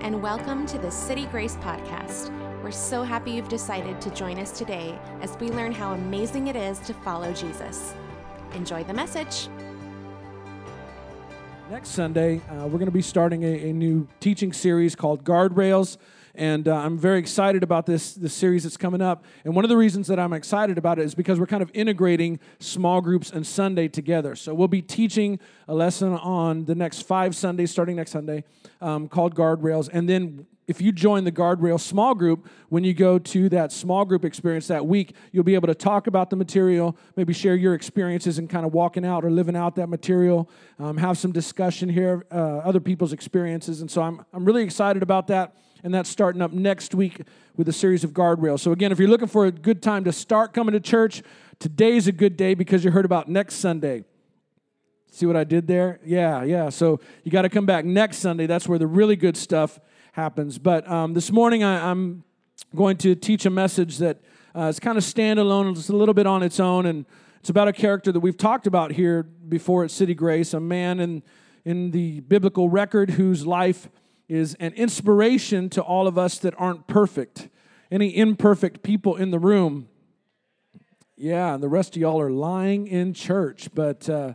and welcome to the City Grace Podcast. We're so happy you've decided to join us today as we learn how amazing it is to follow Jesus. Enjoy the message. Next Sunday, uh, we're going to be starting a, a, new teaching series called Guardrails. And uh, I'm very excited about this, this series that's coming up. And one of the reasons that I'm excited about it is because we're kind of integrating small groups and Sunday together. So we'll be teaching a lesson on the next five Sundays, starting next Sunday, um, called Guardrails. And then if you join the guardrail small group when you go to that small group experience that week you'll be able to talk about the material maybe share your experiences and kind of walking out or living out that material um, have some discussion here uh, other people's experiences and so I'm, I'm really excited about that and that's starting up next week with a series of guardrails. So, again, if you're looking for a good time to start coming to church, today's a good day because you heard about next Sunday. See what I did there? Yeah, yeah. So, you got to come back next Sunday. That's where the really good stuff happens. But um, this morning, I, am going to teach a message that uh, is kind of standalone, it's a little bit on its own, and it's about a character that we've talked about here before at City Grace, a man in, in the biblical record whose life is an inspiration to all of us that aren't perfect. Any imperfect people in the room? Yeah, and the rest of y'all are lying in church. But uh,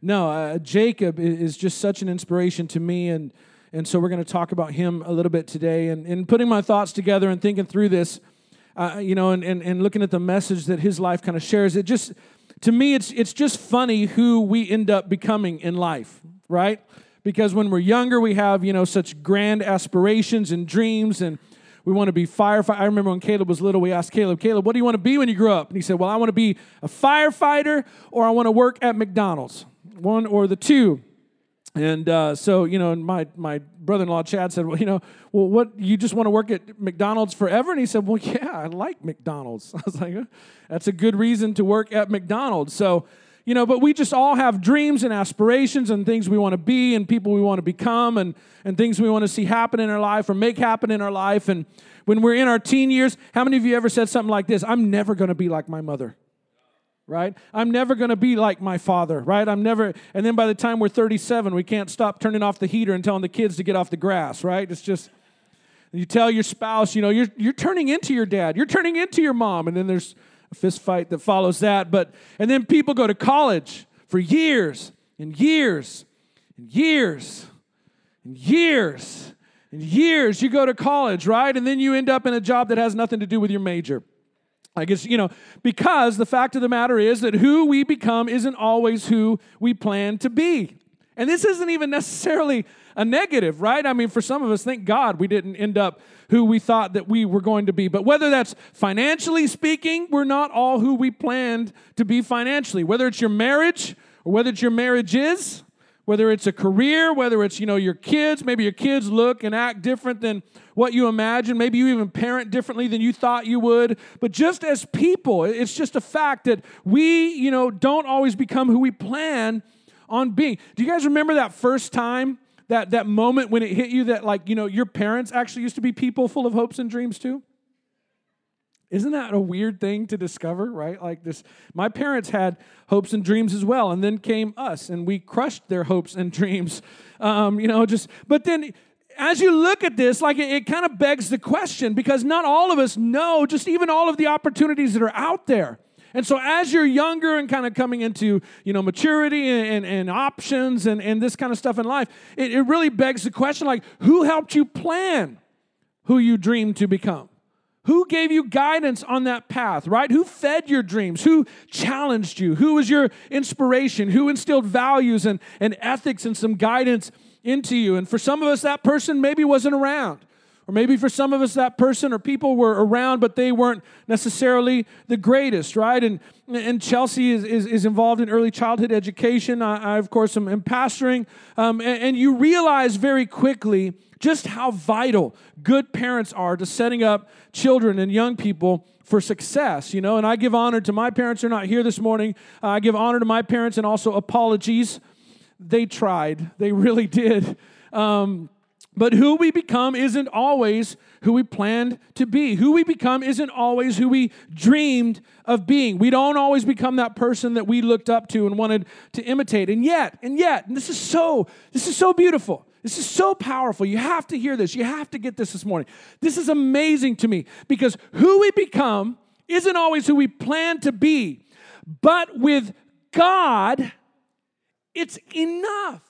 no, uh, Jacob is just such an inspiration to me. And, and so we're going to talk about him a little bit today. And, and putting my thoughts together and thinking through this, uh, you know, and, and, and looking at the message that his life kind of shares, it just, to me, it's, it's just funny who we end up becoming in life, right? Because when we're younger, we have, you know, such grand aspirations and dreams and we want to be firefighter. I remember when Caleb was little, we asked Caleb, Caleb, what do you want to be when you grow up? And he said, Well, I want to be a firefighter or I want to work at McDonald's, one or the two. And uh, so, you know, my, my brother in law, Chad, said, Well, you know, well, what, you just want to work at McDonald's forever? And he said, Well, yeah, I like McDonald's. I was like, That's a good reason to work at McDonald's. So, you know, but we just all have dreams and aspirations and things we want to be and people we want to become and, and things we want to see happen in our life or make happen in our life. And when we're in our teen years, how many of you ever said something like this? I'm never going to be like my mother. Right? I'm never going to be like my father, right? I'm never, and then by the time we're 37, we can't stop turning off the heater and telling the kids to get off the grass, right? It's just, you tell your spouse, you know, you're, you're turning into your dad, you're turning into your mom, and then there's fist fight that follows that. But and then people go to college for years and years and years and years and years. You go to college, right? And then you end up in a job that has nothing to do with your major. I guess, you know, because the fact of the matter is that who we become isn't always who we plan to be. And this isn't even necessarily a negative, right? I mean, for some of us, thank God we didn't end up who we thought that we were going to be. But whether that's financially speaking, we're not all who we planned to be financially. Whether it's your marriage or whether it's your marriage is, whether it's a career, whether it's, you know, your kids, maybe your kids look and act different than what you imagine. Maybe you even parent differently than you thought you would. But just as people, it's just a fact that we, you know, don't always become who we plan on being. Do you guys remember that first time that, that moment when it hit you that, like, you know, your parents actually used to be people full of hopes and dreams too? Isn't that a weird thing to discover, right? Like this, my parents had hopes and dreams as well, and then came us, and we crushed their hopes and dreams. Um, you know, just but then as you look at this, like it, it kind of begs the question because not all of us know just even all of the opportunities that are out there. And so as you're younger and kind of coming into, you know, maturity and, and, and options and, and this kind of stuff in life, it, it really begs the question like, who helped you plan who you dream to become? Who gave you guidance on that path, right? Who fed your dreams? Who challenged you? Who was your inspiration? Who instilled values and, and ethics and some guidance into you? And for some of us, that person maybe wasn't around. Or maybe for some of us, that person or people were around, but they weren't necessarily the greatest, right? And, and Chelsea is, is, is involved in early childhood education. I, I of course, am, am pastoring. Um, and, and you realize very quickly just how vital good parents are to setting up children and young people for success, you know. And I give honor to my parents. They're not here this morning. Uh, I give honor to my parents and also apologies. They tried, they really did. Um, but who we become isn't always who we planned to be. Who we become isn't always who we dreamed of being. We don't always become that person that we looked up to and wanted to imitate. And yet, and yet, and this is so this is so beautiful. This is so powerful. You have to hear this. You have to get this this morning. This is amazing to me because who we become isn't always who we plan to be, but with God, it's enough.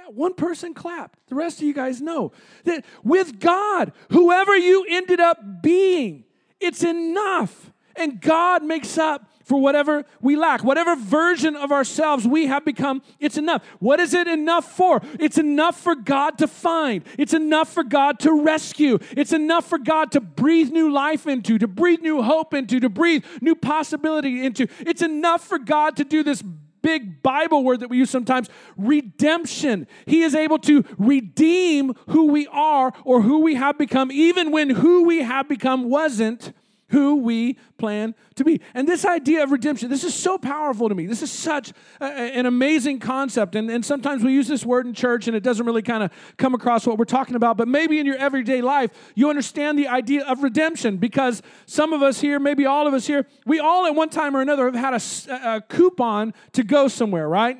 Yeah, one person clapped. The rest of you guys know that with God, whoever you ended up being, it's enough. And God makes up for whatever we lack, whatever version of ourselves we have become, it's enough. What is it enough for? It's enough for God to find, it's enough for God to rescue, it's enough for God to breathe new life into, to breathe new hope into, to breathe new possibility into. It's enough for God to do this big Bible word that we use sometimes redemption. He is able to redeem who we are or who we have become, even when who we have become wasn't who we plan to be. And this idea of redemption, this is so powerful to me. This is such a, an amazing concept. And, and sometimes we use this word in church and it doesn't really kind of come across what we're talking about. But maybe in your everyday life, you understand the idea of redemption because some of us here, maybe all of us here, we all at one time or another have had a, a coupon to go somewhere, right?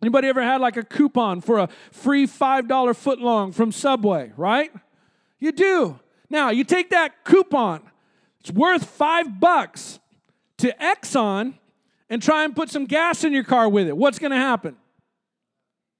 Anybody ever had like a coupon for a free $5 footlong from Subway, right? You do. Now, you take that coupon it's worth five bucks to Exxon and try and put some gas in your car with it. What's going to happen?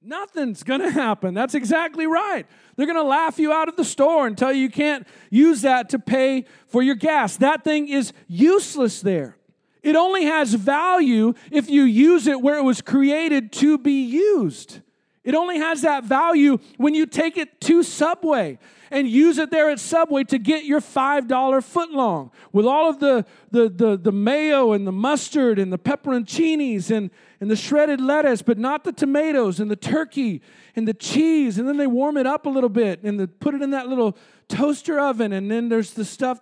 Nothing's going to happen. That's exactly right. They're going to laugh you out of the store and tell you you can't use that to pay for your gas. That thing is useless there. It only has value if you use it where it was created to be used. It only has that value when you take it to Subway and use it there at Subway to get your $5 footlong with all of the, the, the, the mayo and the mustard and the pepperoncinis and, and the shredded lettuce, but not the tomatoes and the turkey and the cheese. And then they warm it up a little bit and they put it in that little toaster oven. And then there's the stuff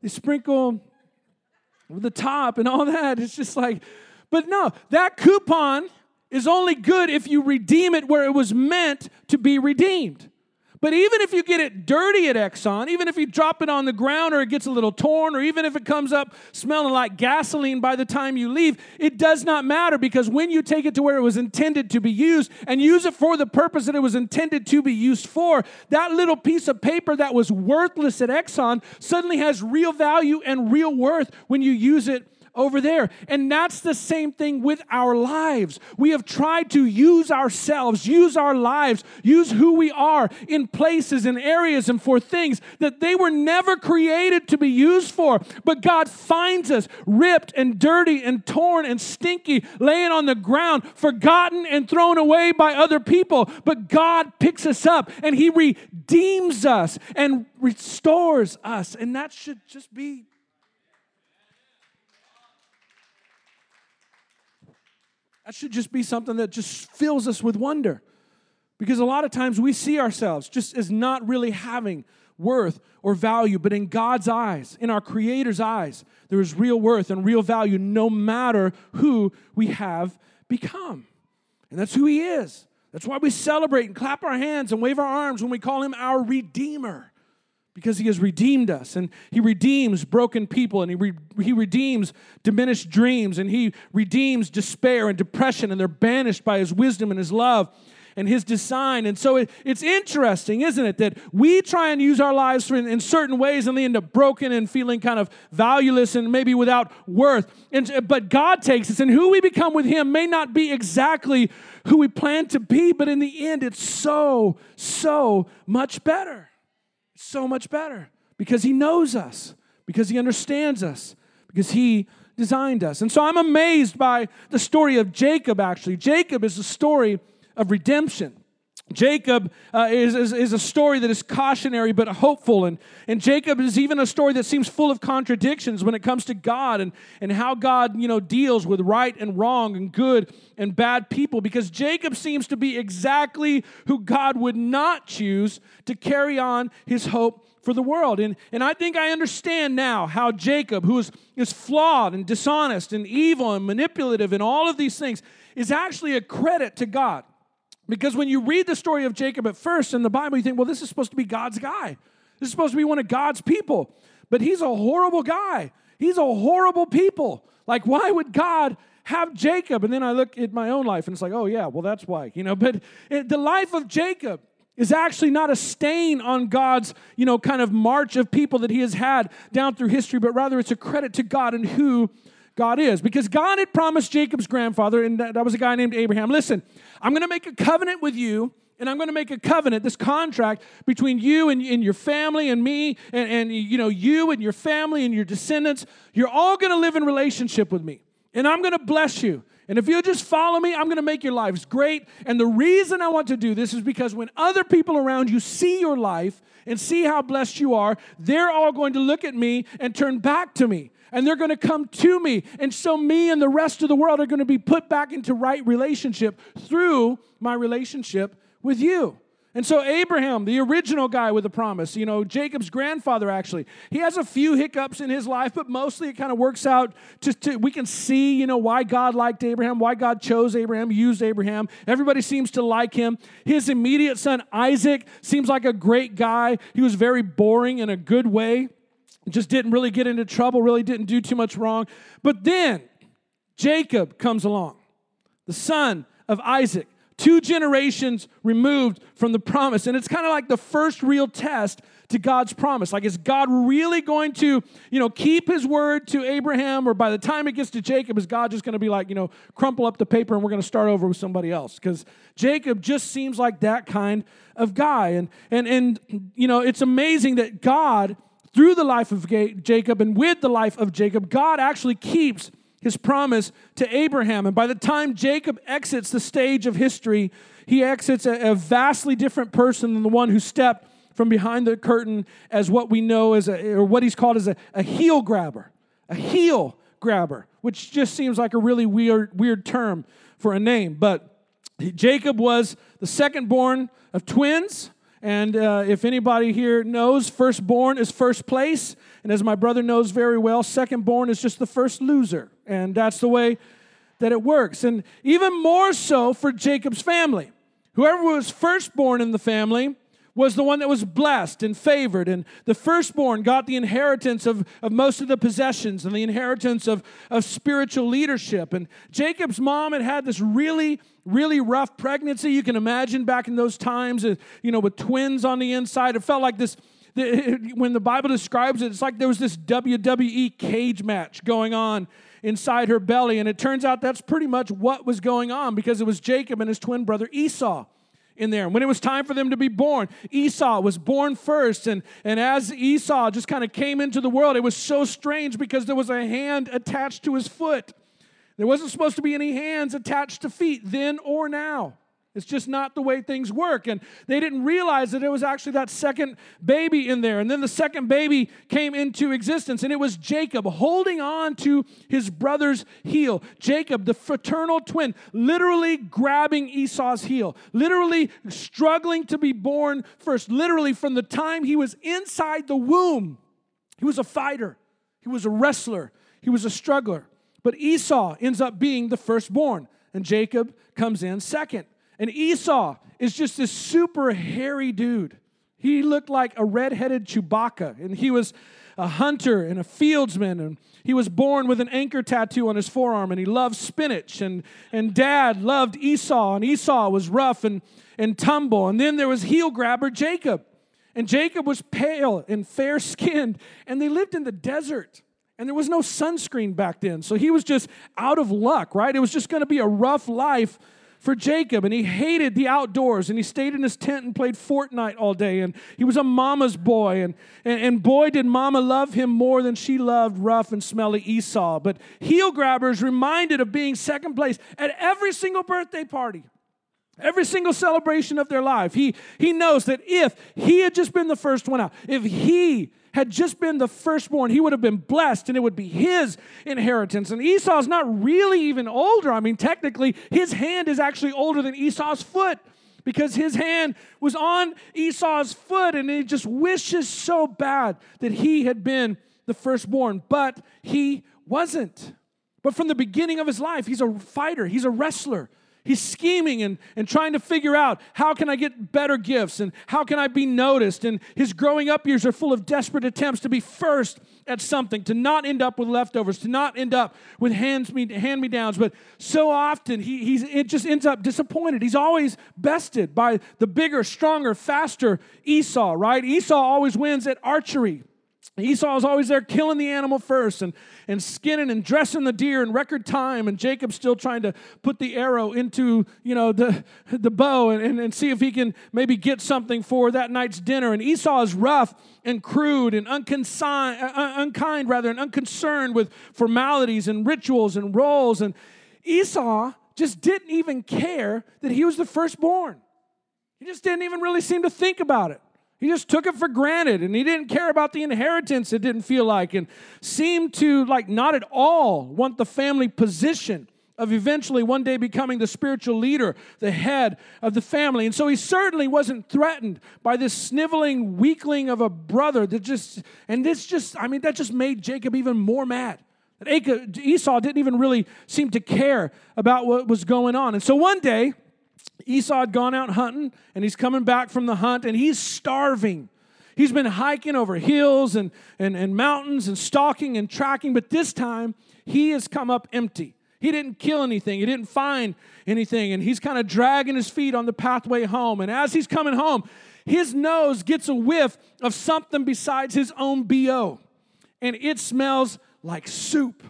they sprinkle the top and all that. It's just like, but no, that coupon is only good if you redeem it where it was meant to be redeemed. But even if you get it dirty at Exxon, even if you drop it on the ground or it gets a little torn, or even if it comes up smelling like gasoline by the time you leave, it does not matter because when you take it to where it was intended to be used and use it for the purpose that it was intended to be used for, that little piece of paper that was worthless at Exxon suddenly has real value and real worth when you use it over there. And that's the same thing with our lives. We have tried to use ourselves, use our lives, use who we are in places and areas and for things that they were never created to be used for. But God finds us ripped and dirty and torn and stinky, laying on the ground, forgotten and thrown away by other people. But God picks us up and He redeems us and restores us. And that should just be That should just be something that just fills us with wonder. Because a lot of times we see ourselves just as not really having worth or value, but in God's eyes, in our Creator's eyes, there is real worth and real value no matter who we have become. And that's who He is. That's why we celebrate and clap our hands and wave our arms when we call Him our Redeemer because he has redeemed us and he redeems broken people and he, re- he redeems diminished dreams and he redeems despair and depression and they're banished by his wisdom and his love and his design. And so it, it's interesting isn't it that we try and use our lives in, in, certain ways and they end up broken and feeling kind of valueless and maybe without worth. And, uh, but god takes us and who we become with him may not be exactly who we plan to be but in the end it's so so much better so much better because He knows us, because He understands us, because He designed us. And so I'm amazed by the story of Jacob, actually. Jacob is the story of redemption. Jacob uh, is, is, is, a story that is cautionary but hopeful. And, and Jacob is even a story that seems full of contradictions when it comes to God and, and how God you know, deals with right and wrong and good and bad people. Because Jacob seems to be exactly who God would not choose to carry on his hope for the world. And, and I think I understand now how Jacob, who is, is flawed and dishonest and evil and manipulative and all of these things, is actually a credit to God. Because when you read the story of Jacob at first in the Bible, you think, well, this is supposed to be God's guy. This is supposed to be one of God's people. But he's a horrible guy. He's a horrible people. Like, why would God have Jacob. And then I look at my own life and it's like, oh, yeah, well, that's why, you know. But it, the life of Jacob is actually not a stain on God's, you know, kind of march of people that he has had down through history, but rather it's a credit to God and who God is. Because God had promised Jacob's grandfather, and that, was a guy named Abraham, listen, I'm going to make a covenant with you and I'm going to make a covenant, this contract between you and, and your family and me, and, and, you know you and your family and your descendants. You're all going to live in relationship with me, and I'm going to bless you. And if you just follow me, I'm going to make your lives great. And the reason I want to do this is because when other people around you see your life and see how blessed you are, they're all going to look at me and turn back to me. And they're going to come to me. And so, me and the rest of the world are going to be put back into right relationship through my relationship with you. And so, Abraham, the original guy with the promise, you know, Jacob's grandfather actually, he has a few hiccups in his life, but mostly it kind of works out just to, we can see, you know, why God liked Abraham, why God chose Abraham, used Abraham. Everybody seems to like him. His immediate son, Isaac, seems like a great guy. He was very boring in a good way, just didn't really get into trouble, really didn't do too much wrong. But then Jacob comes along, the son of Isaac two generations removed from the promise. And it's kind of like the first real test to God's promise. Like, is God really going to, you know, keep his word to Abraham? Or by the time it gets to Jacob, is God just going to be like, you know, crumple up the paper and we're going to start over with somebody else? Because Jacob just seems like that kind of guy. And, and, and, you know, it's amazing that God, through the life of Jacob and with the life of Jacob, God actually keeps his promise to Abraham. And by the time Jacob exits the stage of history, he exits a, vastly different person than the one who stepped from behind the curtain as what we know as a, or what he's called as a, a heel grabber. A heel grabber, which just seems like a really weird, weird term for a name. But Jacob was the second born of twins. And uh, if anybody here knows, firstborn is first place. And as my brother knows very well, secondborn is just the first loser. And that's the way that it works. And even more so for Jacob's family. Whoever was firstborn in the family was the one that was blessed and favored. And the firstborn got the inheritance of, of most of the possessions and the inheritance of, of spiritual leadership. And Jacob's mom had had this really, really rough pregnancy. You can imagine back in those times, uh, you know, with twins on the inside. It felt like this when the Bible describes it, it's like there was this WWE cage match going on inside her belly. And it turns out that's pretty much what was going on because it was Jacob and his twin brother Esau in there. And when it was time for them to be born, Esau was born first. And, and as Esau just kind of came into the world, it was so strange because there was a hand attached to his foot. There wasn't supposed to be any hands attached to feet then or now. It's just not the way things work. And they didn't realize that it was actually that second baby in there. And then the second baby came into existence, and it was Jacob holding on to his brother's heel. Jacob, the fraternal twin, literally grabbing Esau's heel, literally struggling to be born first. Literally, from the time he was inside the womb, he was a fighter, he was a wrestler, he was a struggler. But Esau ends up being the firstborn, and Jacob comes in second. And Esau is just this super hairy dude. He looked like a red-headed Chewbacca, and he was a hunter and a fieldsman, and he was born with an anchor tattoo on his forearm, and he loved spinach. And, and dad loved Esau, and Esau was rough and, and tumble. And then there was heel grabber Jacob. And Jacob was pale and fair skinned, and they lived in the desert. And there was no sunscreen back then. So he was just out of luck, right? It was just to be a rough life for Jacob, and he hated the outdoors, and he stayed in his tent and played Fortnite all day, and he was a mama's boy, and, and, and boy, did mama love him more than she loved rough and smelly Esau. But heel grabbers reminded of being second place at every single birthday party. Every single celebration of their life, he, he knows that if he had just been the first one out, if he had just been the firstborn, he would have been blessed and it would be his inheritance. And Esau's not really even older. I mean, technically, his hand is actually older than Esau's foot because his hand was on Esau's foot and he just wishes so bad that he had been the firstborn, but he wasn't. But from the beginning of his life, he's a fighter, he's a wrestler. He's scheming and, and trying to figure out how can I get better gifts and how can I be noticed. And his growing up years are full of desperate attempts to be first at something, to not end up with leftovers, to not end up with hands me, hand me downs. But so often he he's, it just ends up disappointed. He's always bested by the bigger, stronger, faster Esau, right? Esau always wins at archery. Esau is always there killing the animal first and, and skinning and dressing the deer in record time. And Jacob's still trying to put the arrow into, you know, the, the bow and, and, and see if he can maybe get something for that night's dinner. And Esau is rough and crude and unconsigned, uh, uh, unkind, rather, and unconcerned with formalities and rituals and roles. And Esau just didn't even care that he was the firstborn. He just didn't even really seem to think about it. He just took it for granted and he didn't care about the inheritance, it didn't feel like, and seemed to, like, not at all want the family position of eventually one day becoming the spiritual leader, the head of the family. And so he certainly wasn't threatened by this sniveling weakling of a brother that just, and this just, I mean, that just made Jacob even more mad. Esau didn't even really seem to care about what was going on. And so one day, Esau had gone out hunting and he's coming back from the hunt and he's starving. He's been hiking over hills and, and, and mountains and stalking and tracking, but this time he has come up empty. He didn't kill anything, he didn't find anything, and he's kind of dragging his feet on the pathway home. And as he's coming home, his nose gets a whiff of something besides his own BO, and it smells like soup,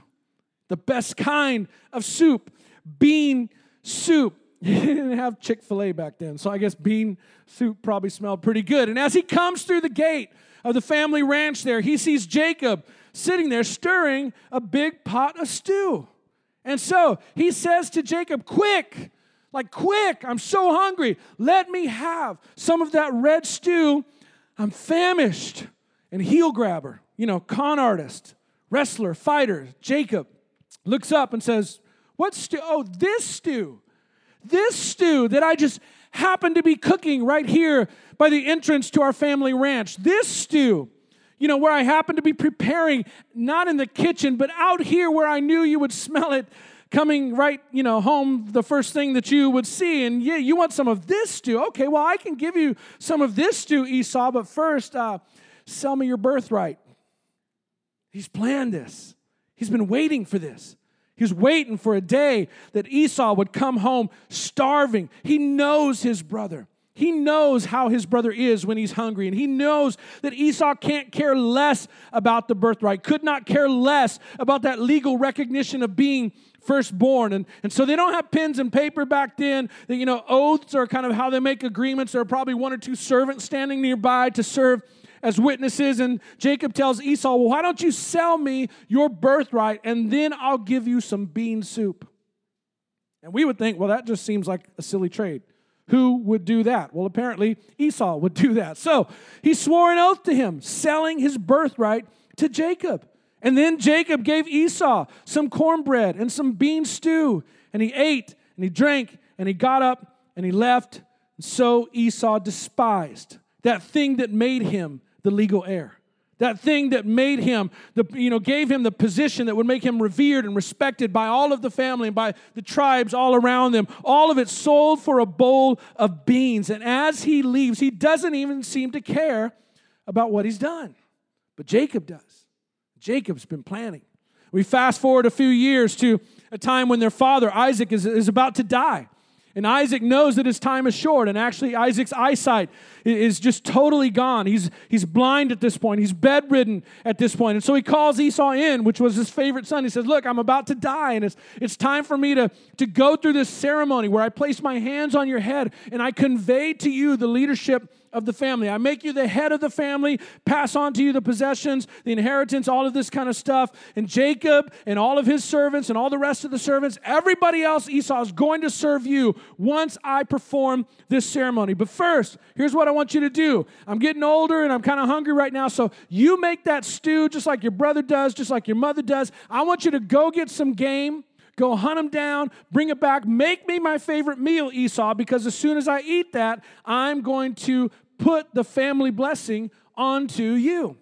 the best kind of soup, bean soup. He didn't have Chick fil A back then, so I guess bean soup probably smelled pretty good. And as he comes through the gate of the family ranch there, he sees Jacob sitting there stirring a big pot of stew. And so he says to Jacob, Quick, like, quick, I'm so hungry. Let me have some of that red stew. I'm famished. And heel grabber, you know, con artist, wrestler, fighter, Jacob looks up and says, What stew? Oh, this stew. This stew that I just happened to be cooking right here by the entrance to our family ranch. This stew, you know, where I happened to be preparing, not in the kitchen, but out here where I knew you would smell it coming right, you know, home the first thing that you would see. And yeah, you want some of this stew. Okay, well, I can give you some of this stew, Esau, but first, uh, sell me your birthright. He's planned this. He's been waiting for this. He was waiting for a day that Esau would come home starving. He knows his brother. He knows how his brother is when he's hungry, and he knows that Esau can't care less about the birthright, could not care less about that legal recognition of being firstborn. And, and so they don't have pens and paper back then. That, You know, oaths are kind of how they make agreements. There are probably one or two servants standing nearby to serve as witnesses. And Jacob tells Esau, Well, why don't you sell me your birthright and then I'll give you some bean soup? And we would think, Well, that just seems like a silly trade. Who would do that? Well, apparently Esau would do that. So he swore an oath to him, selling his birthright to Jacob. And then Jacob gave Esau some cornbread and some bean stew. And he ate and he drank and he got up and he left. So Esau despised that thing that made him the legal heir. That thing that made him, the, you know, gave him the position that would make him revered and respected by all of the family and by the tribes all around them. All of it sold for a bowl of beans. And as he leaves, he doesn't even seem to care about what he's done. But Jacob does. Jacob's been planning. We fast forward a few years to a time when their father, Isaac, is, is about to die. And Isaac knows that his time is short. And actually, Isaac's eyesight is just totally gone. He's, he's blind at this point. He's bedridden at this point. And so he calls Esau in, which was his favorite son. He says, Look, I'm about to die, and it's, it's time for me to, to go through this ceremony where I place my hands on your head and I convey to you the leadership of the family. I make you the head of the family, pass on to you the possessions, the inheritance, all of this kind of stuff. And Jacob and all of his servants and all the rest of the servants, everybody else, Esau is going to serve you once I perform this ceremony. But first, here's what I want you to do. I'm getting older and I'm kind of hungry right now, so you make that stew just like your brother does, just like your mother does. I want you to go get some game Go hunt them down, bring it back, make me my favorite meal, Esau, because as soon as I eat that, I'm going to put the family blessing onto you.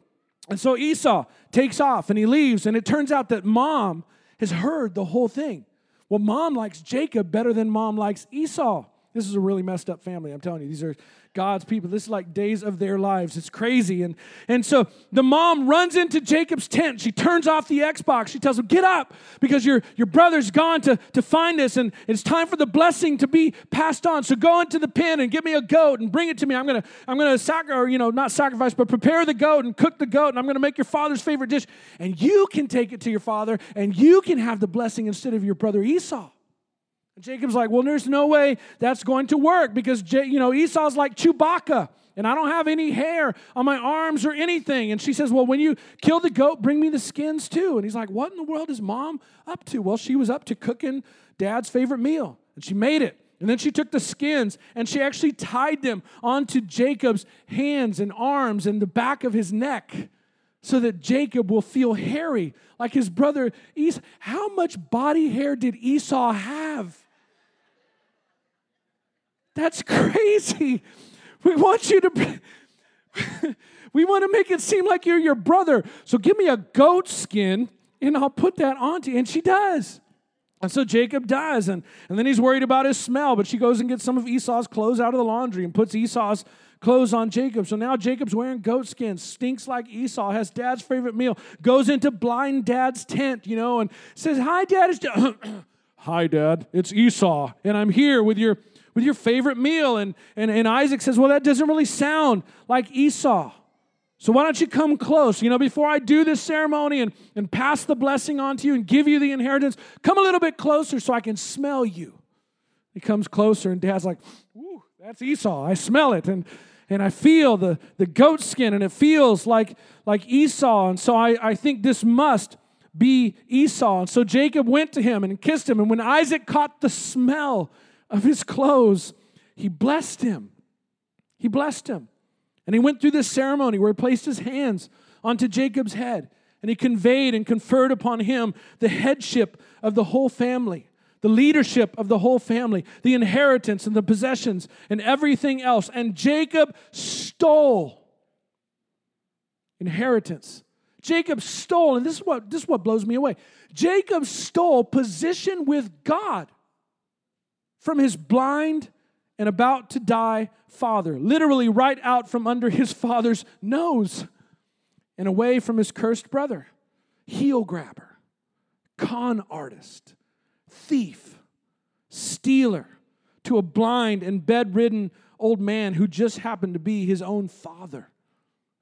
And so Esau takes off and he leaves, and it turns out that mom has heard the whole thing. Well, mom likes Jacob better than mom likes Esau. This is a really messed up family. I'm telling you, these are God's people. This is like days of their lives. It's crazy. And, and so the mom runs into Jacob's tent. She turns off the Xbox. She tells him, Get up because your, your brother's gone to, to find us, and it's time for the blessing to be passed on. So go into the pen and get me a goat and bring it to me. I'm gonna, I'm gonna sacrifice, or you know, not sacrifice, but prepare the goat and cook the goat, and I'm gonna make your father's favorite dish. And you can take it to your father, and you can have the blessing instead of your brother Esau. And Jacob's like, well, there's no way that's going to work because, you know, Esau's like Chewbacca and I don't have any hair on my arms or anything. And she says, well, when you kill the goat, bring me the skins too. And he's like, what in the world is mom up to? Well, she was up to cooking dad's favorite meal and she made it. And then she took the skins and she actually tied them onto Jacob's hands and arms and the back of his neck so that Jacob will feel hairy like his brother Esau. How much body hair did Esau have? That's crazy. We want you to. we want to make it seem like you're your brother. So give me a goat skin and I'll put that onto you. And she does. And so Jacob does. And, and then he's worried about his smell, but she goes and gets some of Esau's clothes out of the laundry and puts Esau's clothes on Jacob. So now Jacob's wearing goat skin, stinks like Esau, has dad's favorite meal, goes into blind dad's tent, you know, and says, Hi, dad. Hi, dad. It's Esau, and I'm here with your with your favorite meal. And, and, and Isaac says, Well, that doesn't really sound like Esau. So why don't you come close? You know, before I do this ceremony and, and pass the blessing on to you and give you the inheritance, come a little bit closer so I can smell you. He comes closer, and dad's like, Ooh, that's Esau. I smell it. And and I feel the, the goat skin, and it feels like, like Esau. And so I, I think this must be Esau. And so Jacob went to him and kissed him. And when Isaac caught the smell of his clothes, he blessed him. He blessed him. And he went through this ceremony where he placed his hands onto Jacob's head and he conveyed and conferred upon him the headship of the whole family, the leadership of the whole family, the inheritance and the possessions and everything else. And Jacob stole inheritance. Jacob stole, and this is what this is what blows me away. Jacob stole position with God from his blind and about to die father, literally right out from under his father's nose and away from his cursed brother. Heel grabber, con artist, thief, stealer, to a blind and bedridden old man who just happened to be his own father.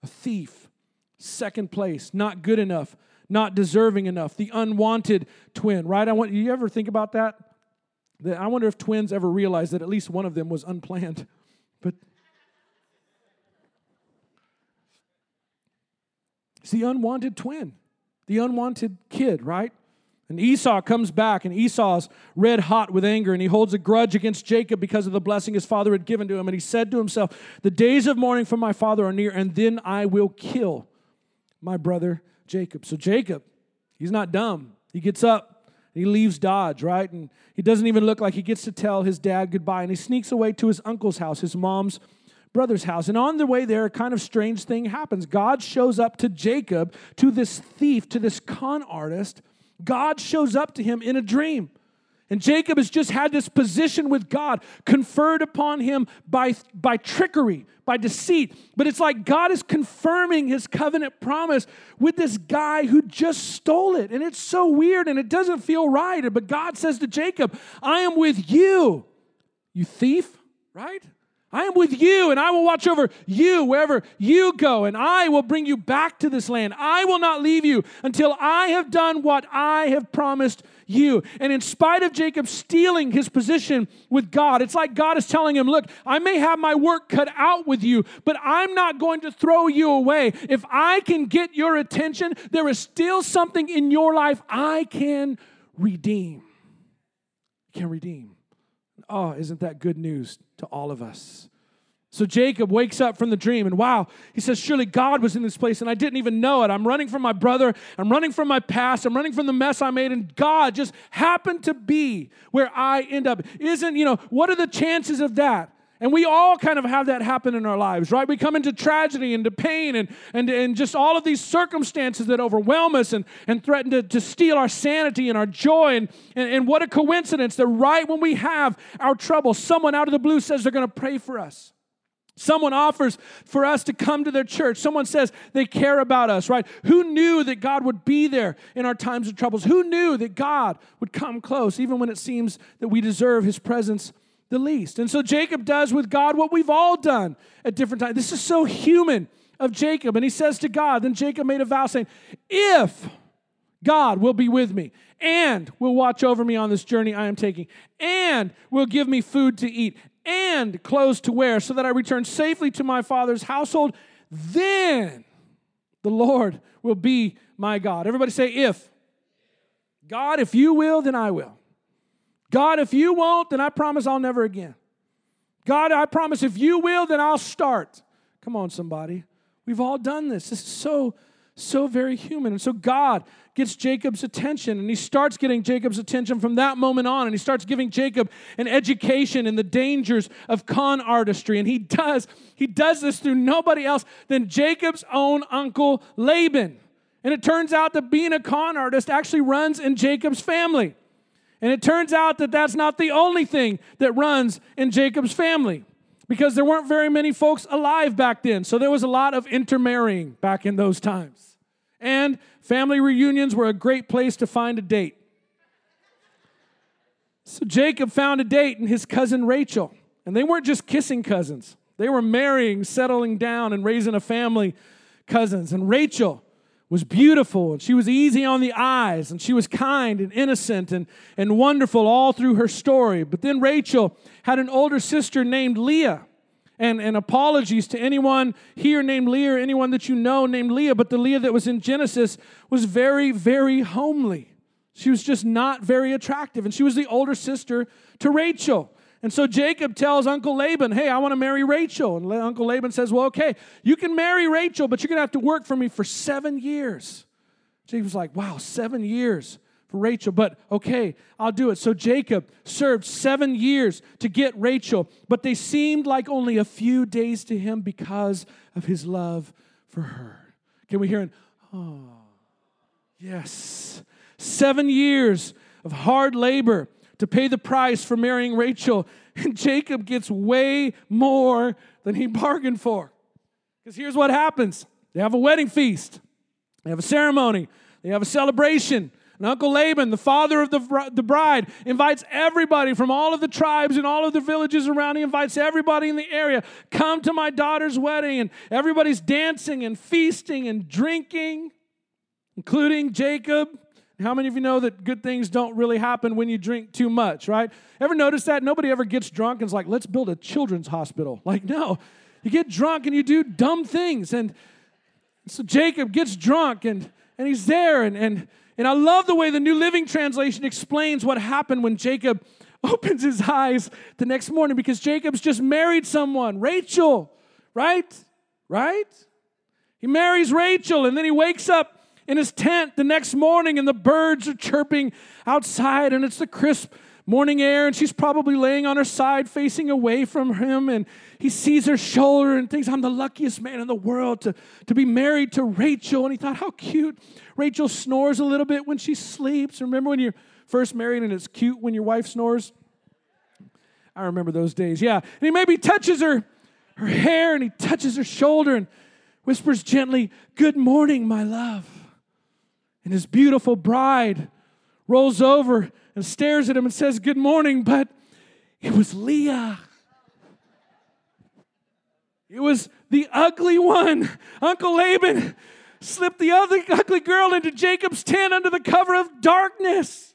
A thief, second place, not good enough, not deserving enough, the unwanted twin, right? I want you ever think about that? That I wonder if twins ever realized that at least one of them was unplanned. But it's the unwanted twin, the unwanted kid, right? And Esau comes back, and Esau's red hot with anger, and he holds a grudge against Jacob because of the blessing his father had given to him. And he said to himself, The days of mourning for my father are near, and then I will kill my brother Jacob. So Jacob, he's not dumb. He gets up, he leaves Dodge, right? And he doesn't even look like he gets to tell his dad goodbye. And he sneaks away to his uncle's house, his mom's brother's house. And on the way there, a kind of strange thing happens. God shows up to Jacob, to this thief, to this con artist. God shows up to him in a dream. And Jacob has just had this position with God conferred upon him by, by trickery, by deceit. But it's like God is confirming his covenant promise with this guy who just stole it. And it's so weird and it doesn't feel right. But God says to Jacob, I am with you, you thief, right? I am with you, and I will watch over you wherever you go, and I will bring you back to this land. I will not leave you until I have done what I have promised you. And in spite of Jacob stealing his position with God, it's like God is telling him, Look, I may have my work cut out with you, but I'm not going to throw you away. If I can get your attention, there is still something in your life I can redeem. can redeem. Oh, isn't that good news to all of us? So Jacob wakes up from the dream and wow, he says, Surely God was in this place and I didn't even know it. I'm running from my brother, I'm running from my past, I'm running from the mess I made, and God just happened to be where I end up. Isn't, you know, what are the chances of that? And we all kind of have that happen in our lives, right? We come into tragedy into pain and, and, and just all of these circumstances that overwhelm us and, and threaten to, to steal our sanity and our joy. And, and, and what a coincidence that right when we have our trouble, someone out of the blue says they're going to pray for us. Someone offers for us to come to their church. Someone says they care about us, right? Who knew that God would be there in our times of troubles? Who knew that God would come close, even when it seems that we deserve his presence the least? And so Jacob does with God what we've all done at different times. This is so human of Jacob. And he says to God, then Jacob made a vow saying, If God will be with me and will watch over me on this journey I am taking and will give me food to eat and clothes to wear, so that I return safely to my father's household. Then the Lord will be my God. Everybody say, if. God, if you will, then I will. God, if you won't, then I promise I'll never again. God, I promise if you will, then I'll start. Come on, somebody. We've all done this. This is so, so very human. And so God gets Jacob's attention, and he starts getting Jacob's attention from that moment on, and he starts giving Jacob an education in the dangers of con artistry. And he does, he does this through nobody else than Jacob's own uncle Laban. And it turns out that being a con artist actually runs in Jacob's family. And it turns out that that's not the only thing that runs in Jacob's family because there weren't very many folks alive back then. So there was a lot of intermarrying back in those times. And family reunions were a great place to find a date. So Jacob found a date in his cousin Rachel. And they weren't just kissing cousins, they were marrying, settling down, and raising a family cousins. And Rachel was beautiful and she was easy on the eyes and she was kind and innocent and, and wonderful all through her story. But then Rachel had an older sister named Leah. And, and apologies to anyone here named Leah or anyone that you know named Leah, but the Leah that was in Genesis was very, very homely. She was just not very attractive. And she was the older sister to Rachel. And so Jacob tells Uncle Laban, Hey, I want to marry Rachel. And Uncle Laban says, Well, okay, you can marry Rachel, but you're going to have to work for me for seven years. Jacob's like, Wow, seven years for Rachel, but okay, I'll do it. So Jacob served seven years to get Rachel, but they seemed like only a few days to him because of his love for her. Can we hear it? Oh, yes. Seven years of hard labor to pay the price for marrying Rachel, and Jacob gets way more than he bargained for. Because here's what happens they have a wedding feast, they have a ceremony, they have a celebration. And Uncle Laban, the father of the, the bride, invites everybody from all of the tribes and all of the villages around. He invites everybody in the area, come to my daughter's wedding. And everybody's dancing and feasting and drinking, including Jacob. How many of you know that good things don't really happen when you drink too much, right? Ever notice that? Nobody ever gets drunk and is like, let's build a children's hospital. Like, no. You get drunk and you do dumb things. And so Jacob gets drunk and, and he's there and, and and I love the way the New Living Translation explains what happened when Jacob opens his eyes the next morning because Jacob's just married someone, Rachel, right? Right? He marries Rachel and then he wakes up in his tent the next morning and the birds are chirping outside and it's the crisp morning air and she's probably laying on her side facing away from him and he sees her shoulder and thinks i'm the luckiest man in the world to, to be married to rachel. And he thought how cute. Rachel snores a little bit when she sleeps. Remember when you're first married and it's cute when your wife snores? I remember those days yeah. And he maybe touches her her hair and he touches her shoulder and whispers gently good morning my love and his beautiful bride rolls over and stares at him and says, Good morning, but it was Leah. It was the ugly one. Uncle Laban slipped the other ugly girl into Jacob's tent under the cover of darkness.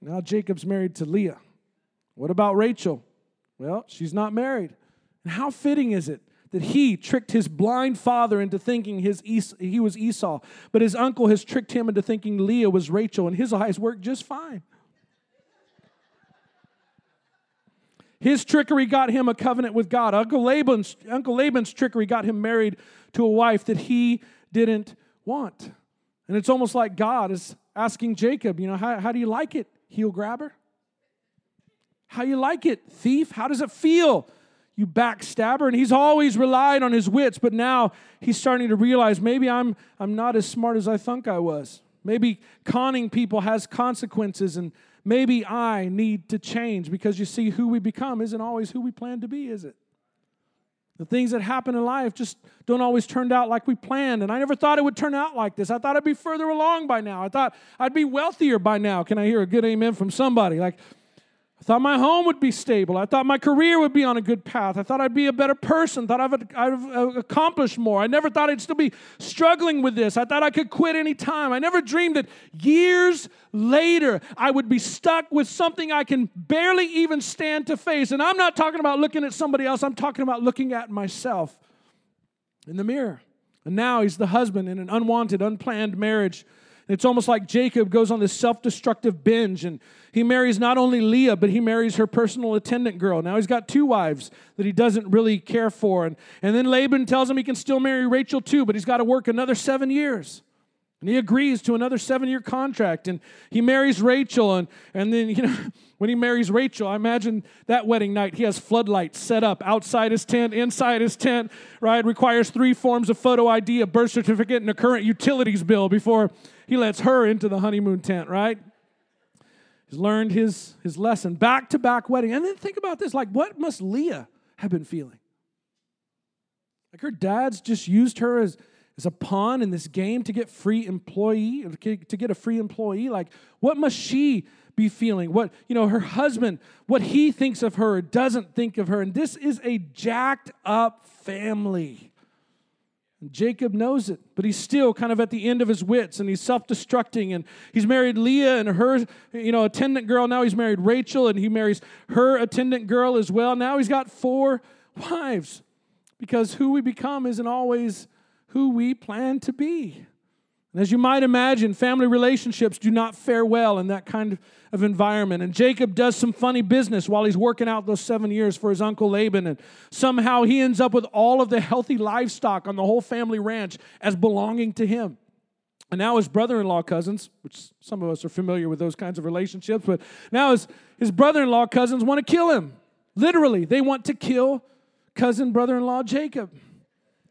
Now Jacob's married to Leah. What about Rachel? Well, she's not married. And how fitting is it that he tricked his blind father into thinking his es- he was Esau, but his uncle has tricked him into thinking Leah was Rachel, and his eyes worked just fine. His trickery got him a covenant with God. Uncle Laban's, Uncle Laban's trickery got him married to a wife that he didn't want. And it's almost like God is asking Jacob, you know, how, how do you like it, heel grabber? How you like it, thief? How does it feel? You backstabber. And he's always relied on his wits, but now he's starting to realize maybe I'm, I'm not as smart as I thought I was. Maybe conning people has consequences, and maybe I need to change because you see, who we become isn't always who we plan to be, is it? The things that happen in life just don't always turn out like we planned. And I never thought it would turn out like this. I thought I'd be further along by now. I thought I'd be wealthier by now. Can I hear a good amen from somebody? Like, thought my home would be stable. I thought my career would be on a good path. I thought I'd be a better person. Thought I've, I've uh, accomplished more. I never thought I'd still be struggling with this. I thought I could quit any time. I never dreamed that years later I would be stuck with something I can barely even stand to face. And I'm not talking about looking at somebody else, I'm talking about looking at myself in the mirror. And now he's the husband in an unwanted, unplanned marriage it's almost like Jacob goes on this self destructive binge and he marries not only Leah, but he marries her personal attendant girl. Now he's got two wives that he doesn't really care for. And, and then Laban tells him he can still marry Rachel too, but he's got to work another seven years. And he agrees to another seven year contract and he marries Rachel. And, and then, you know, when he marries Rachel, I imagine that wedding night, he has floodlights set up outside his tent, inside his tent, right? Requires three forms of photo ID, a birth certificate, and a current utilities bill before he lets her into the honeymoon tent, right? He's learned his, his lesson. Back to back wedding. And then think about this like, what must Leah have been feeling? Like her dad's just used her as, as a pawn in this game to get free employee, to get a free employee. Like, what must she be feeling? What, you know, her husband, what he thinks of her, doesn't think of her. And this is a jacked up family. Jacob knows it, but he's still kind of at the end of his wits and he's self-destructing and he's married Leah and her, you know, attendant girl. Now he's married Rachel and he marries her attendant girl as well. Now he's got four wives because who we become isn't always who we plan to be. And as you might imagine, family relationships do not fare well in that kind of, environment. And Jacob does some funny business while he's working out those seven years for his uncle Laban. And somehow he ends up with all of the healthy livestock on the whole family ranch as belonging to him. And now his brother in law cousins, which some of us are familiar with those kinds of relationships, but now his, his brother in law cousins want to kill him. Literally, they want to kill cousin brother in law Jacob.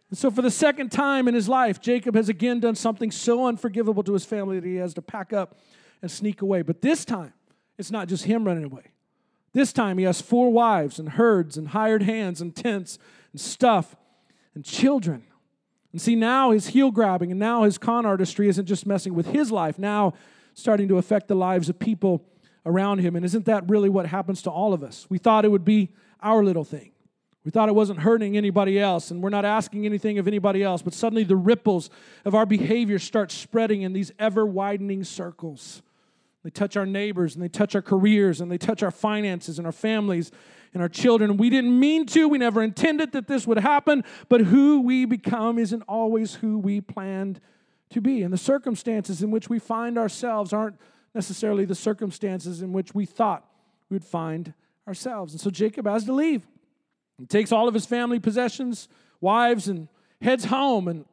And so, for the second time in his life, Jacob has again done something so unforgivable to his family that he has to pack up and sneak away. But this time, it's not just him running away. This time, he has four wives and herds and hired hands and tents and stuff and children. And see, now his heel grabbing and now his con artistry isn't just messing with his life, now starting to affect the lives of people around him. And isn't that really what happens to all of us? We thought it would be our little thing. We thought it wasn't hurting anybody else, and we're not asking anything of anybody else, but suddenly the ripples of our behavior start spreading in these ever widening circles. They touch our neighbors, and they touch our careers, and they touch our finances, and our families, and our children. We didn't mean to, we never intended that this would happen, but who we become isn't always who we planned to be. And the circumstances in which we find ourselves aren't necessarily the circumstances in which we thought we would find ourselves. And so Jacob has to leave. He takes all of his family possessions, wives, and heads home and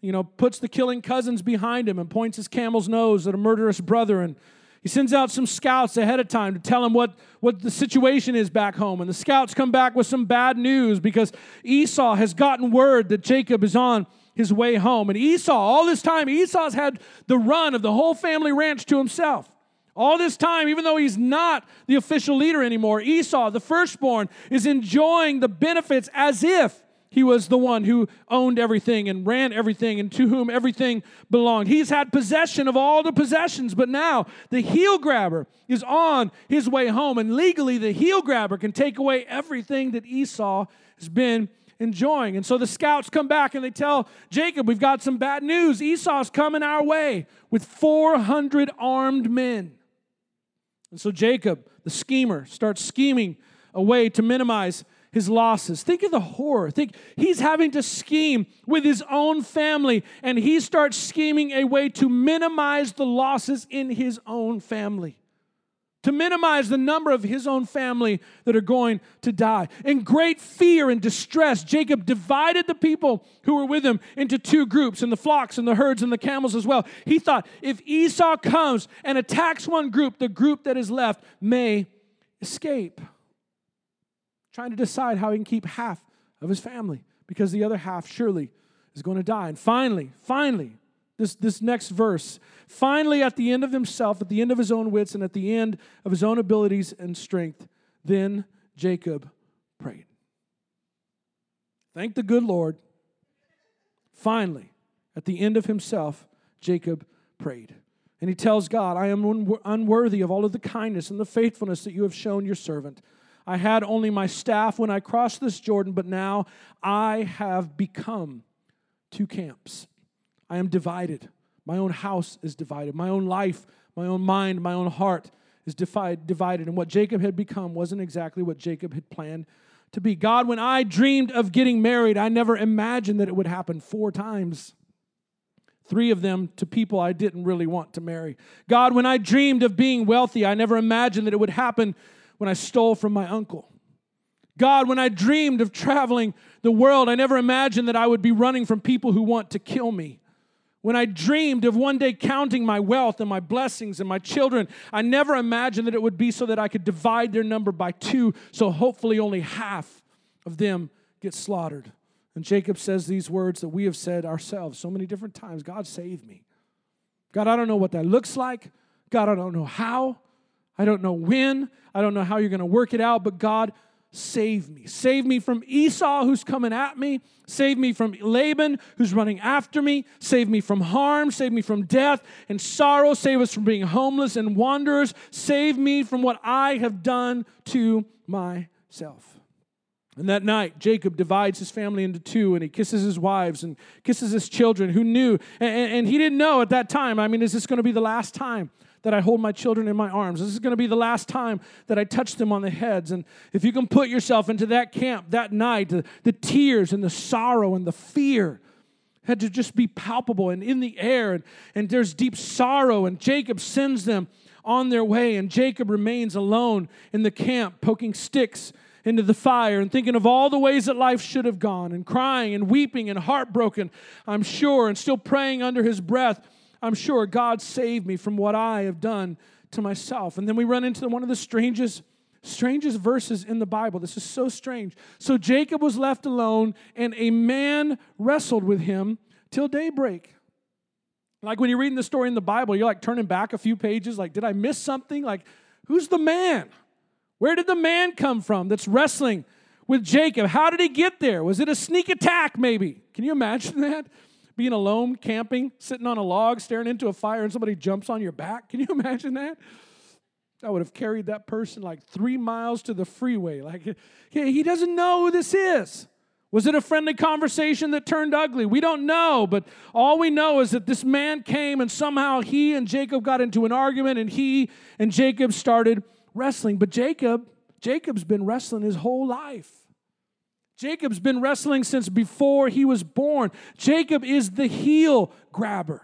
you know puts the killing cousins behind him and points his camel's nose at a murderous brother and he sends out some scouts ahead of time to tell him what, what the situation is back home. And the scouts come back with some bad news because Esau has gotten word that Jacob is on his way home. And Esau, all this time, Esau's had the run of the whole family ranch to himself. All this time, even though he's not the official leader anymore, Esau, the firstborn, is enjoying the benefits as if he was the one who owned everything and ran everything and to whom everything belonged. He's had possession of all the possessions, but now the heel grabber is on his way home. And legally, the heel grabber can take away everything that Esau has been enjoying. And so the scouts come back and they tell Jacob, We've got some bad news. Esau's coming our way with 400 armed men. And so Jacob, the schemer, starts scheming a way to minimize his losses. Think of the horror. Think he's having to scheme with his own family, and he starts scheming a way to minimize the losses in his own family to minimize the number of his own family that are going to die. In great fear and distress, Jacob divided the people who were with him into two groups, and the flocks and the herds and the camels as well. He thought if Esau comes and attacks one group, the group that is left may escape, trying to decide how he can keep half of his family because the other half surely is going to die. And finally, finally, this, this next verse, finally, at the end of himself, at the end of his own wits, and at the end of his own abilities and strength, then Jacob prayed. Thank the good Lord. Finally, at the end of himself, Jacob prayed. And he tells God, I am unworthy of all of the kindness and the faithfulness that you have shown your servant. I had only my staff when I crossed this Jordan, but now I have become two camps. I am divided. My own house is divided. My own life, my own mind, my own heart is divided. And what Jacob had become wasn't exactly what Jacob had planned to be. God, when I dreamed of getting married, I never imagined that it would happen four times. Three of them to people I didn't really want to marry. God, when I dreamed of being wealthy, I never imagined that it would happen when I stole from my uncle. God, when I dreamed of traveling the world, I never imagined that I would be running from people who want to kill me. When I dreamed of one day counting my wealth and my blessings and my children, I never imagined that it would be so that I could divide their number by two, so hopefully only half of them get slaughtered. And Jacob says these words that we have said ourselves so many different times God, save me. God, I don't know what that looks like. God, I don't know how. I don't know when. I don't know how you're going to work it out, but God, save me. Save me from Esau who's coming at me. Save me from Laban who's running after me. Save me from harm. Save me from death and sorrow. Save us from being homeless and wanderers. Save me from what I have done to myself. And that night, Jacob divides his family into two and he kisses his wives and kisses his children who knew. And, and he didn't know at that time. I mean, is this going to be the last time that I hold my children in my arms. This is going to be the last time that I touch them on the heads. And if you can put yourself into that camp that night, the, the tears and the sorrow and the fear had to just be palpable and in the air. And, and there's deep sorrow. And Jacob sends them on their way. And Jacob remains alone in the camp, poking sticks into the fire and thinking of all the ways that life should have gone and crying and weeping and heartbroken, I'm sure, and still praying under his breath I'm sure God saved me from what I have done to myself. And then we run into one of the strangest strangest verses in the Bible. This is so strange. So Jacob was left alone, and a man wrestled with him till daybreak. Like when you're reading the story in the Bible, you're like turning back a few pages, like, did I miss something? Like, who's the man? Where did the man come from that's wrestling with Jacob? How did he get there? Was it a sneak attack, maybe? Can you imagine that? Being alone, camping, sitting on a log, staring into a fire, and somebody jumps on your back. Can you imagine that? I would have carried that person like three miles to the freeway. Like, he doesn't know who this is. Was it a friendly conversation that turned ugly? We don't know, but all we know is that this man came and somehow he and Jacob got into an argument and he and Jacob started wrestling. But Jacob, Jacob's been wrestling his whole life. Jacob's been wrestling since before he was born. Jacob is the heel grabber,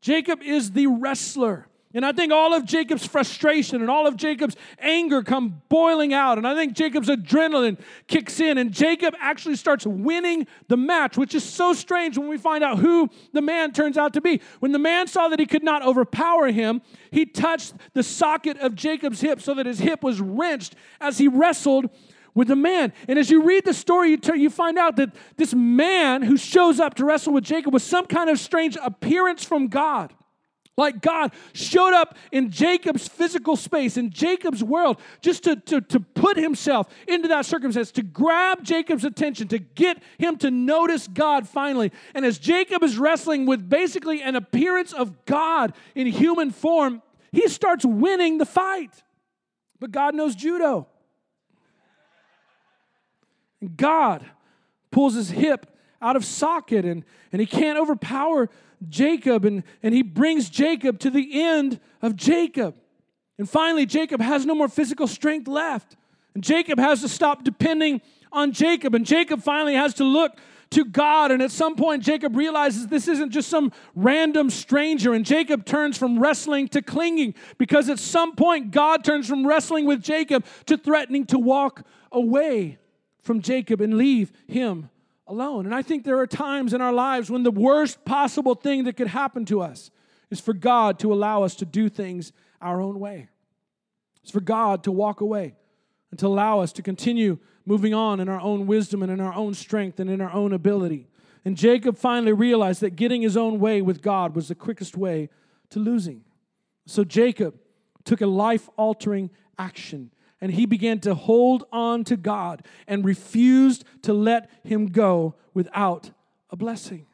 Jacob is the wrestler. And I think all of Jacob's frustration and all of Jacob's anger come boiling out. And I think Jacob's adrenaline kicks in. And Jacob actually starts winning the match, which is so strange when we find out who the man turns out to be. When the man saw that he could not overpower him, he touched the socket of Jacob's hip so that his hip was wrenched as he wrestled with a man. And as you read the story, you, you find out that this man who shows up to wrestle with Jacob was some kind of strange appearance from God. Like God showed up in Jacob's physical space, in Jacob's world, just to, to, to put himself into that circumstance, to grab Jacob's attention, to get him to notice God finally. And as Jacob is wrestling with basically an appearance of God in human form, he starts winning the fight. But God knows judo. God pulls his hip out of socket and, and he can't overpower Jacob and, and he brings Jacob to the end of Jacob. And finally, Jacob has no more physical strength left. And Jacob has to stop depending on Jacob. And Jacob finally has to look to God. And at some point, Jacob realizes this isn't just some random stranger. And Jacob turns from wrestling to clinging because at some point, God turns from wrestling with Jacob to threatening to walk away from Jacob and leave him alone. And I think there are times in our lives when the worst possible thing that could happen to us is for God to allow us to do things our own way. It's for God to walk away and to allow us to continue moving on in our own wisdom and in our own strength and in our own ability. And Jacob finally realized that getting his own way with God was the quickest way to losing. So Jacob took a life altering action and he began to hold on to God and refused to let him go without a blessing.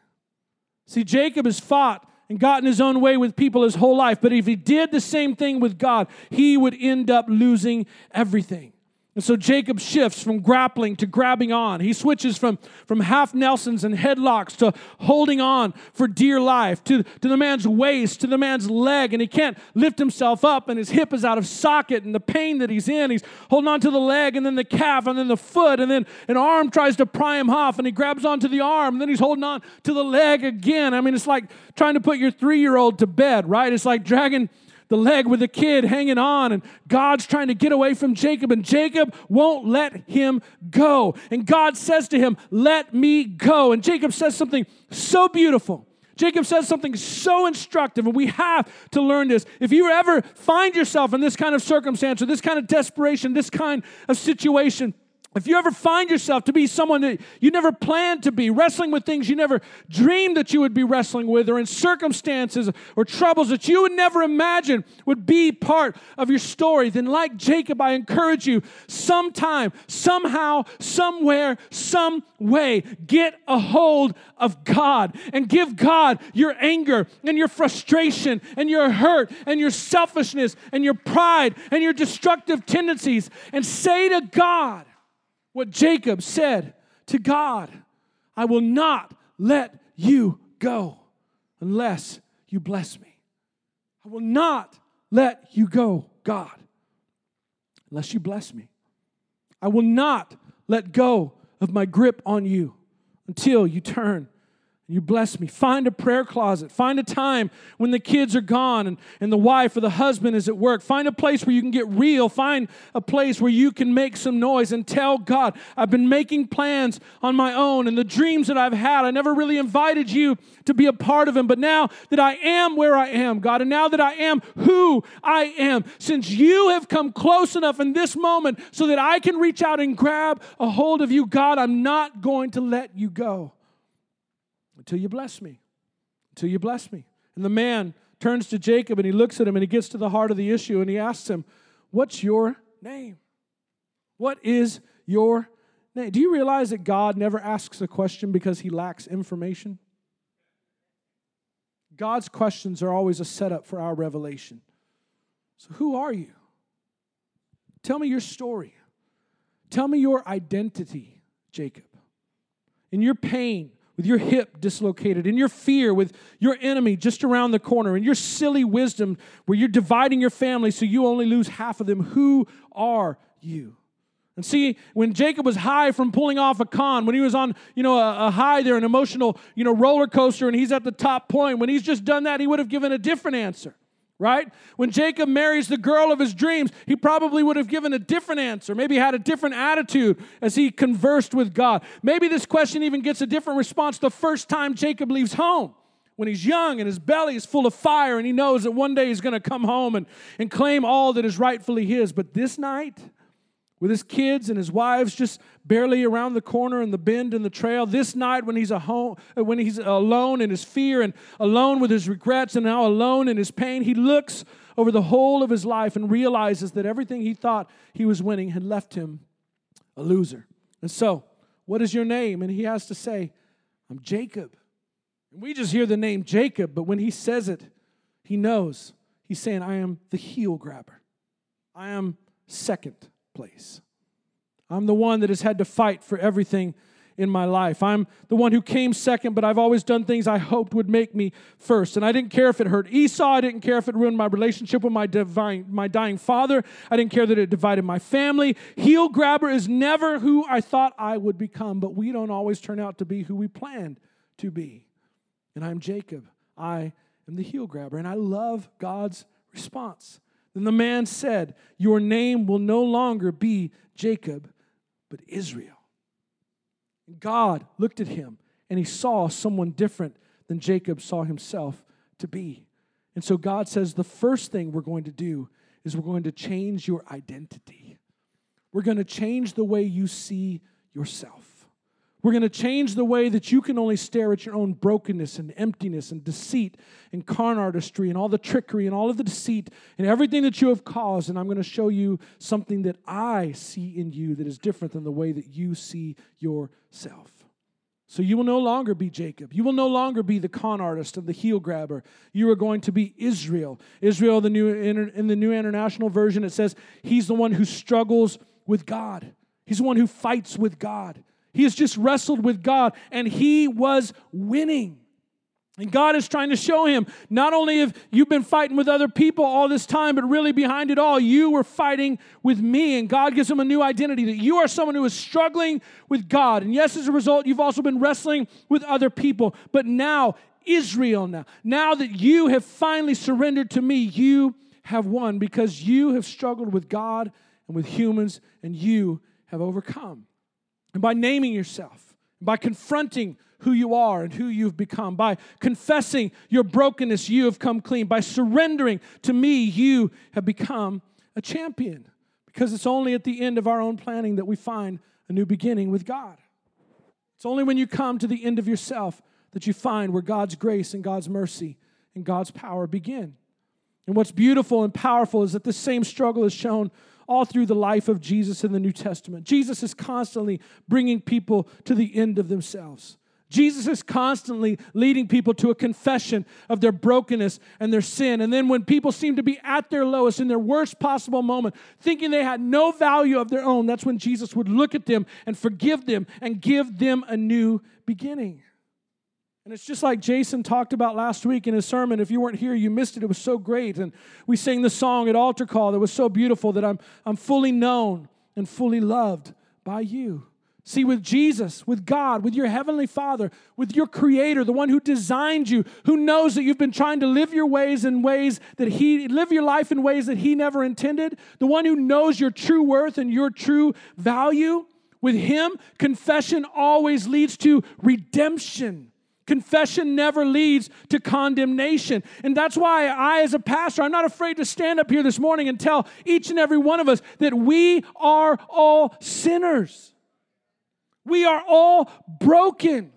See, Jacob has fought and gotten his own way with people his whole life, but if he did the same thing with God, he would end up losing everything. And so Jacob shifts from grappling to grabbing on. He switches from, from half Nelsons and headlocks to holding on for dear life, to, to the man's waist, to the man's leg, and he can't lift himself up, and his hip is out of socket, and the pain that he's in, he's holding on to the leg, and then the calf, and then the foot, and then an arm tries to pry him off, and he grabs onto the arm, and then he's holding on to the leg again. I mean, it's like trying to put your three year old to bed, right? It's like dragging the leg with the kid hanging on, and God's trying to get away from Jacob, and Jacob won't let him go. And God says to him, Let me go. And Jacob says something so beautiful. Jacob says something so instructive, and we have to learn this. If you ever find yourself in this kind of circumstance or this kind of desperation, this kind of situation, if you ever find yourself to be someone that you never planned to be, wrestling with things you never dreamed that you would be wrestling with, or in circumstances or troubles that you would never imagine would be part of your story, then, like Jacob, I encourage you sometime, somehow, somewhere, some way, get a hold of God and give God your anger and your frustration and your hurt and your selfishness and your pride and your destructive tendencies and say to God, what Jacob said to God I will not let you go unless you bless me. I will not let you go, God, unless you bless me. I will not let go of my grip on you until you turn you bless me. Find a prayer closet. Find a time when the kids are gone and, and the wife or the husband is at work. Find a place where you can get real. Find a place where you can make some noise and tell God, I've been making plans on my own and the dreams that I've had. I never really invited you to be a part of them. But now that I am where I am, God, and now that I am who I am, since you have come close enough in this moment so that I can reach out and grab a hold of you, God, I'm not going to let you go until you bless me. Until you bless me. And the man turns to Jacob and he looks at him and he gets to the heart of the issue and he asks him, What's your name? What is your name? Do you realize that God never asks a question because he lacks information? God's questions are always a setup for our revelation. So, who are you? Tell me your story. Tell me your identity, Jacob. In your pain, with your hip dislocated, in your fear with your enemy just around the corner, in your silly wisdom where you're dividing your family so you only lose half of them. Who are you? And see, when Jacob was high from pulling off a con, when he was on, you know, a, a, high there, an emotional, you know, roller coaster, and he's at the top point, when he's just done that, he would have given a different answer right? When Jacob marries the girl of his dreams, he probably would have given a different answer, maybe had a different attitude as he conversed with God. Maybe this question even gets a different response the first time Jacob leaves home. When he's young and his belly is full of fire and he knows that one day he's going to come home and, and claim all that is rightfully his. But this night, with his kids and his wives just barely around the corner and the bend in the trail. This night, when he's, a home, uh, when he's alone in his fear and alone with his regrets and now alone in his pain, he looks over the whole of his life and realizes that everything he thought he was winning had left him a loser. And so, what is your name? And he has to say, I'm Jacob. And we just hear the name Jacob, but when he says it, he knows. He's saying, I am the heel grabber. I am second place. I'm the one that has had to fight for everything in my life. I'm the one who came second, but I've always done things I hoped would make me first. And I didn't care if it hurt Esau. I didn't care if it ruined my relationship with my, divine, my dying father. I didn't care that it divided my family. Heel grabber is never who I thought I would become, but we don't always turn out to be who we planned to be. And I'm Jacob. I am the heel grabber. And I love God's response. Then the man said, Your name will no longer be Jacob, but Israel. God looked at him and he saw someone different than Jacob saw himself to be. And so God says, The first thing we're going to do is we're going to change your identity. We're going to change the way you see yourself. We're going to change the way that you can only stare at your own brokenness and emptiness and deceit and con artistry and all the trickery and all of the deceit and everything that you have caused. And I'm going to show you something that I see in you that is different than the way that you see yourself. So you will no longer be Jacob. You will no longer be the con artist and the heel grabber. You are going to be Israel. Israel, the new in the New International Version, it says he's the one who struggles with God. He's the one who fights with God. He has just wrestled with God and he was winning. And God is trying to show him not only have you been fighting with other people all this time, but really behind it all, you were fighting with me. And God gives him a new identity that you are someone who is struggling with God. And yes, as a result, you've also been wrestling with other people. But now, Israel, now, now that you have finally surrendered to me, you have won because you have struggled with God and with humans, and you have overcome. And by naming yourself, by confronting who you are and who you've become. By confessing your brokenness, you have come clean. By surrendering to me, you have become a champion. Because it's only at the end of our own planning that we find a new beginning with God. It's only when you come to the end of yourself that you find where God's grace and God's mercy and God's power begin. And what's beautiful and powerful is that the same struggle is shown all through the life of Jesus in the New Testament. Jesus is constantly bringing people to the end of themselves. Jesus is constantly leading people to a confession of their brokenness and their sin. And then when people seem to be at their lowest, in their worst possible moment, thinking they had no value of their own, that's when Jesus would look at them and forgive them and give them a new beginning. And it's just like Jason talked about last week in his sermon. If you weren't here, you missed it. It was so great. And we sang the song at altar call that was so beautiful that I'm, I'm fully known and fully loved by you. See, with Jesus, with God, with your Heavenly Father, with your Creator, the one who designed you, who knows that you've been trying to live your ways in ways that He, live your life in ways that He never intended, the one who knows your true worth and your true value, with Him, confession always leads to redemption. Confession never leads to condemnation. And that's why I, as a pastor, I'm not afraid to stand up here this morning and tell each and every one of us that we are all sinners. We are all broken.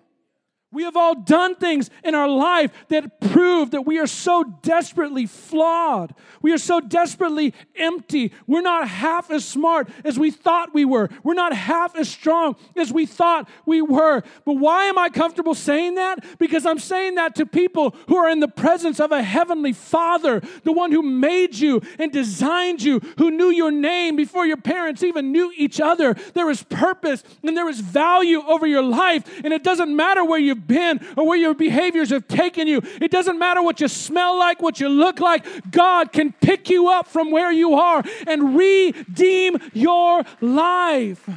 We have all done things in our life that prove that we are so desperately flawed. We are so desperately empty. We're not half as smart as we thought we were. We're not half as strong as we thought we were. But why am I comfortable saying that? Because I'm saying that to people who are in the presence of a heavenly Father, the one who made you and designed you, who knew your name before your parents even knew each other. There is purpose and there is value over your life, and it doesn't matter where you've been or where your behaviors have taken you. It doesn't matter what you smell like, what you look like. God can pick you up from where you are and redeem your life.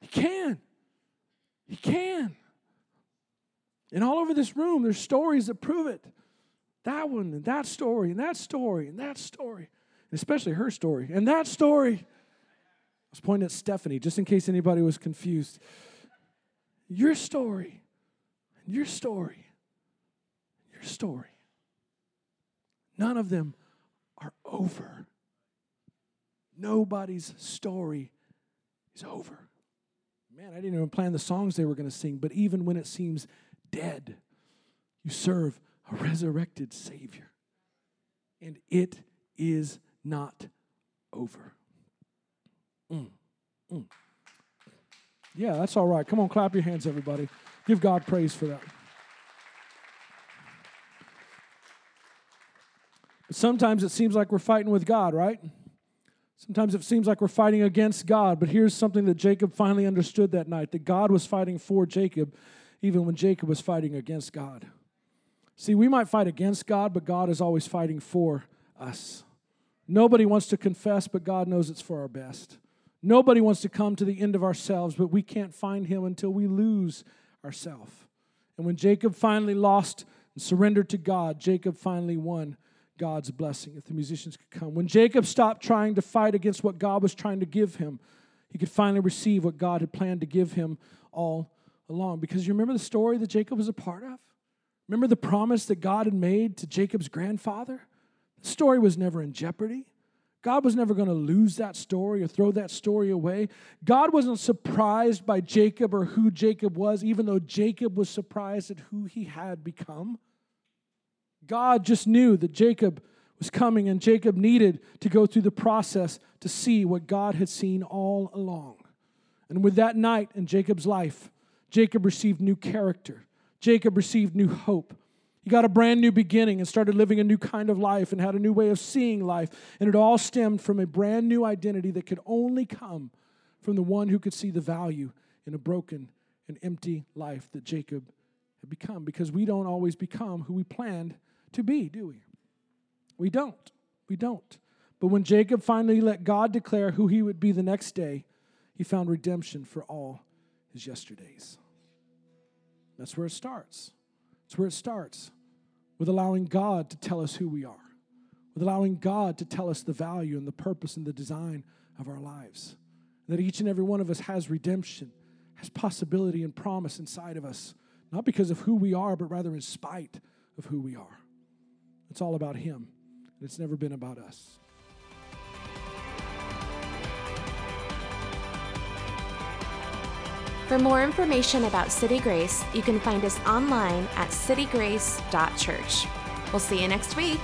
He can. He can. And all over this room, there's stories that prove it. That one, and that story, and that story, and that story, especially her story, and that story. I was pointing at Stephanie just in case anybody was confused your story, your story, your story. None of them are over. Nobody's story is over. Man, I didn't even plan the songs they were going to sing, but even when it seems dead, you serve a resurrected Savior. And it is not over. Mm, mm. Yeah, that's all right. Come on, clap your hands, everybody. Give God praise for that. But sometimes it seems like we're fighting with God, right? Sometimes it seems like we're fighting against God, but here's something that Jacob finally understood that night that God was fighting for Jacob, even when Jacob was fighting against God. See, we might fight against God, but God is always fighting for us. Nobody wants to confess, but God knows it's for our best. Nobody wants to come to the end of ourselves, but we can't find him until we lose ourselves. And when Jacob finally lost and surrendered to God, Jacob finally won God's blessing. If the musicians could come. When Jacob stopped trying to fight against what God was trying to give him, he could finally receive what God had planned to give him all along. Because you remember the story that Jacob was a part of? Remember the promise that God had made to Jacob's grandfather? The story was never in jeopardy. God was never going to lose that story or throw that story away. God wasn't surprised by Jacob or who Jacob was, even though Jacob was surprised at who he had become. God just knew that Jacob was coming and Jacob needed to go through the process to see what God had seen all along. And with that night in Jacob's life, Jacob received new character. Jacob received new hope. He got a brand new beginning and started living a new kind of life and had a new way of seeing life. And it all stemmed from a brand new identity that could only come from the one who could see the value in a broken and empty life that Jacob had become. Because we don't always become who we planned to be, do we? We don't. We don't. But when Jacob finally let God declare who he would be the next day, he found redemption for all his yesterdays. That's where it starts. That's where it starts with allowing God to tell us who we are, with allowing God to tell us the value and the purpose and the design of our lives. That each and every one of us has redemption, has possibility and promise inside of us, not because of who we are, but rather in spite of who we are. It's all about Him, and it's never been about us. For more information about City Grace, you can find us online at citygrace.church. We'll see you next week.